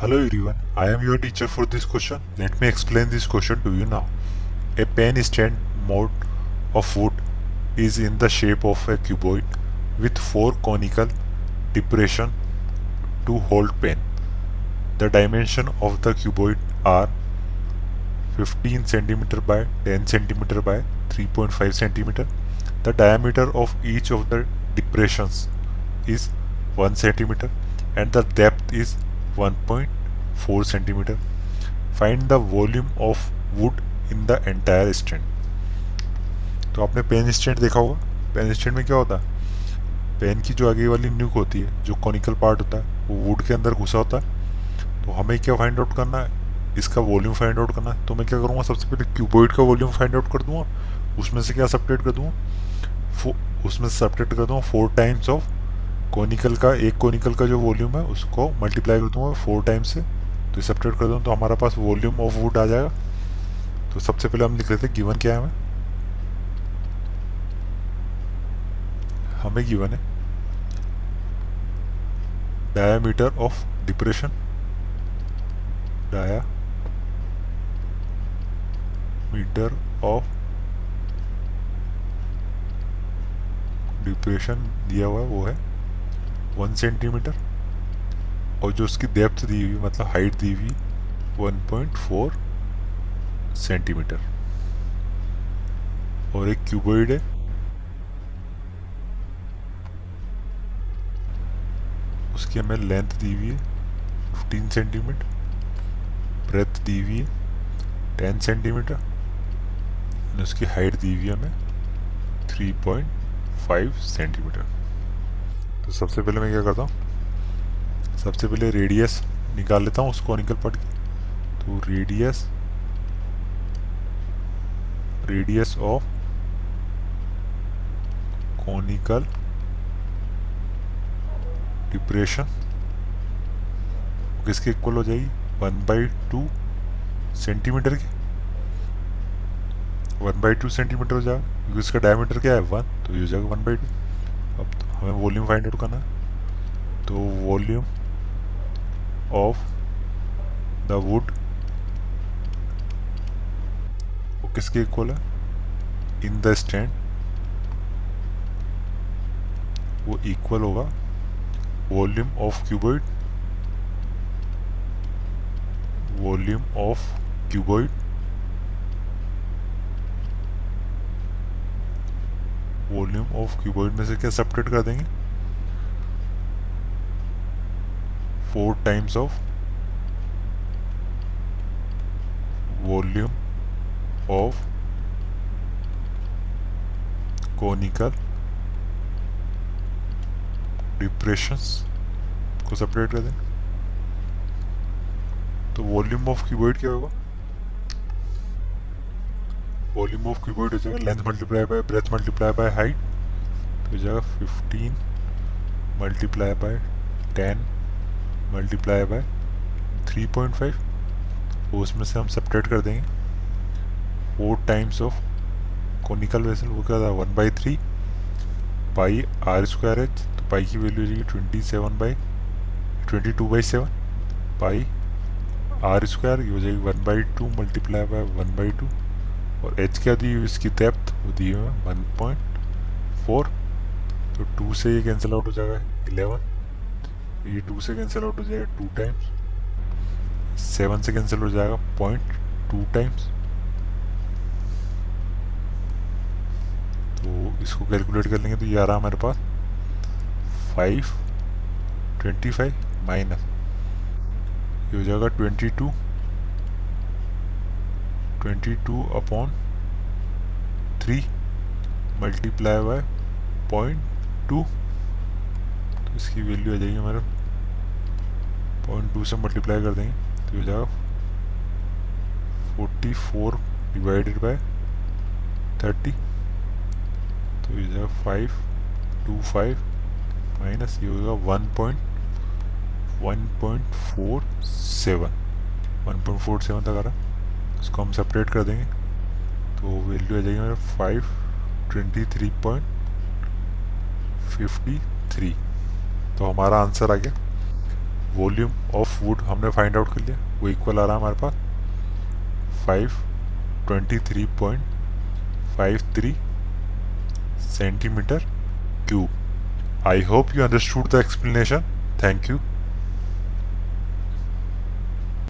Hello everyone, I am your teacher for this question. Let me explain this question to you now. A pen stand mode of wood is in the shape of a cuboid with four conical depression to hold pen. The dimension of the cuboid are 15 cm by 10 cm by 3.5 cm. The diameter of each of the depressions is 1 cm and the depth is 1.4 centimeter. Find the volume of wood in the entire stand. तो आपने pen stand देखा होगा। Pen stand में क्या होता है? Pen की जो आगे वाली न्यूक होती है, जो कॉनिकल पार्ट होता है, वो वुड के अंदर घुसा होता है। तो हमें क्या फाइंड आउट करना है? इसका वॉल्यूम फाइंड आउट करना है। तो मैं क्या करूँगा? सबसे पहले क्यूबॉइड का वॉल्यूम फाइंड आउट कर दूँगा। उसमें से क्या सपरेट कर दूँगा? उसमें से सपरेट कर दूँगा फोर टाइम्स ऑफ़ कोनिकल का, एक कोनिकल का जो वॉल्यूम है, उसको मल्टीप्लाई कर दूँगा फोर टाइम्स से। तो सेपरेट कर दूँ तो हमारा पास वॉल्यूम ऑफ़ वुड आ जाएगा। तो सबसे पहले हम लिख लेते हैं गिवन क्या है हमें? हमें गिवन है diameter of depression diameter of depression दिया हुआ है, वो है। वन सेंटीमीटर और जो उसकी डेप्थ दी हुई मतलब हाइट दी हुई, वन पॉइंट फोर सेंटीमीटर। और एक क्यूबॉइड है। उसकी हमें लेंथ दी हुई है फिफ्टीन सेंटीमीटर ब्रेथ दी हुई है टेन सेंटीमीटर उसकी हाइट दी हुई है हमें थ्री पॉइंट फाइव सेंटीमीटर तो सबसे पहले मैं क्या करता हूँ? सबसे पहले रेडियस निकाल लेता हूँ उस कॉनिकल पार्ट की। तो radius radius of conical depression किसके इक्वल हो जाएगी? वन बाई टू सेंटीमीटर की। वन बाई टू सेंटीमीटर हो जाएगा, क्योंकि इसका डायमीटर क्या है? वन तो ये हो जाएगा वन बाई टू अब तो हमें वॉल्यूम फाइंड आउट करना है। तो वॉल्यूम ऑफ़ द वुड वो किसके इक्वल है? इन द स्टैंड वो इक्वल होगा volume of cuboid. Volume of cuboid volume of cuboid में से क्या सपरेट कर देंगे? Four times of volume of conical depressions को सेपरेट कर दें तो वॉल्यूम ऑफ़ कीबोर्ड क्या होगा? वॉल्यूम ऑफ़ कीबोर्ड हो जाएगा length multiply by breadth multiply by height तो हो जाएगा fifteen multiply by ten multiply by three point five वो उसमें से हम सेपरेट कर देंगे। Four times of conical vessel वो क्या था? One by three pi r square h तो पाई की वैल्यू हो जाएगी twenty seven by twenty two by seven pi r square ये हो जाएगी one by two multiply by one by two और एच क्या दी हुई? इसकी डेप्थ वो दी हुई वन पॉइंट फोर तो टू से ये कैंसिल आउट हो जाएगा इलेवन ये टू से कैंसिल आउट हो जाएगा टू टाइम्स सेवन से कैंसिल हो जाएगा पॉइंट टू टाइम्स तो इसको कैलकुलेट कर लेंगे तो ये आ रहा हमारे पास फाइव ट्वेंटी फाइव माइनस ये हो जाएगा twenty two twenty two upon three multiply by point two तो इसकी वैल्यू आ जाएगी हमारे पॉइंट टू से मल्टीप्लाई कर देंगे। तो हो जाएगा forty four divided by thirty तो ये जाएगा फाइव टू फाइव माइनस ये होगा one point one point four seven one point four seven तक आ रहा इसको हम सेपरेट कर देंगे। तो वैल्यू आ जाएगी मेरा five twenty three point fifty three तो हमारा आंसर आ गया। वॉल्यूम ऑफ़ वुड हमने फाइंड आउट कर लिया। वो इक्वल आ रहा है हमारे पास। Five twenty three point five three centimetre cube I hope you understood the explanation thank you